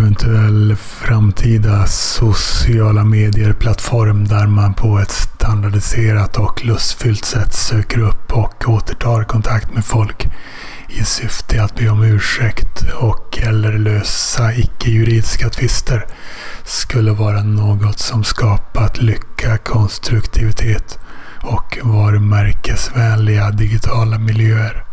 eventuell framtida sociala medier-plattform där man på ett standardiserat och lustfyllt sätt söker upp och återtar kontakt med folk i syfte att be om ursäkt och eller lösa icke-juridiska tvister skulle vara något som skapat lycka, konstruktivitet och varumärkesvänliga digitala miljöer.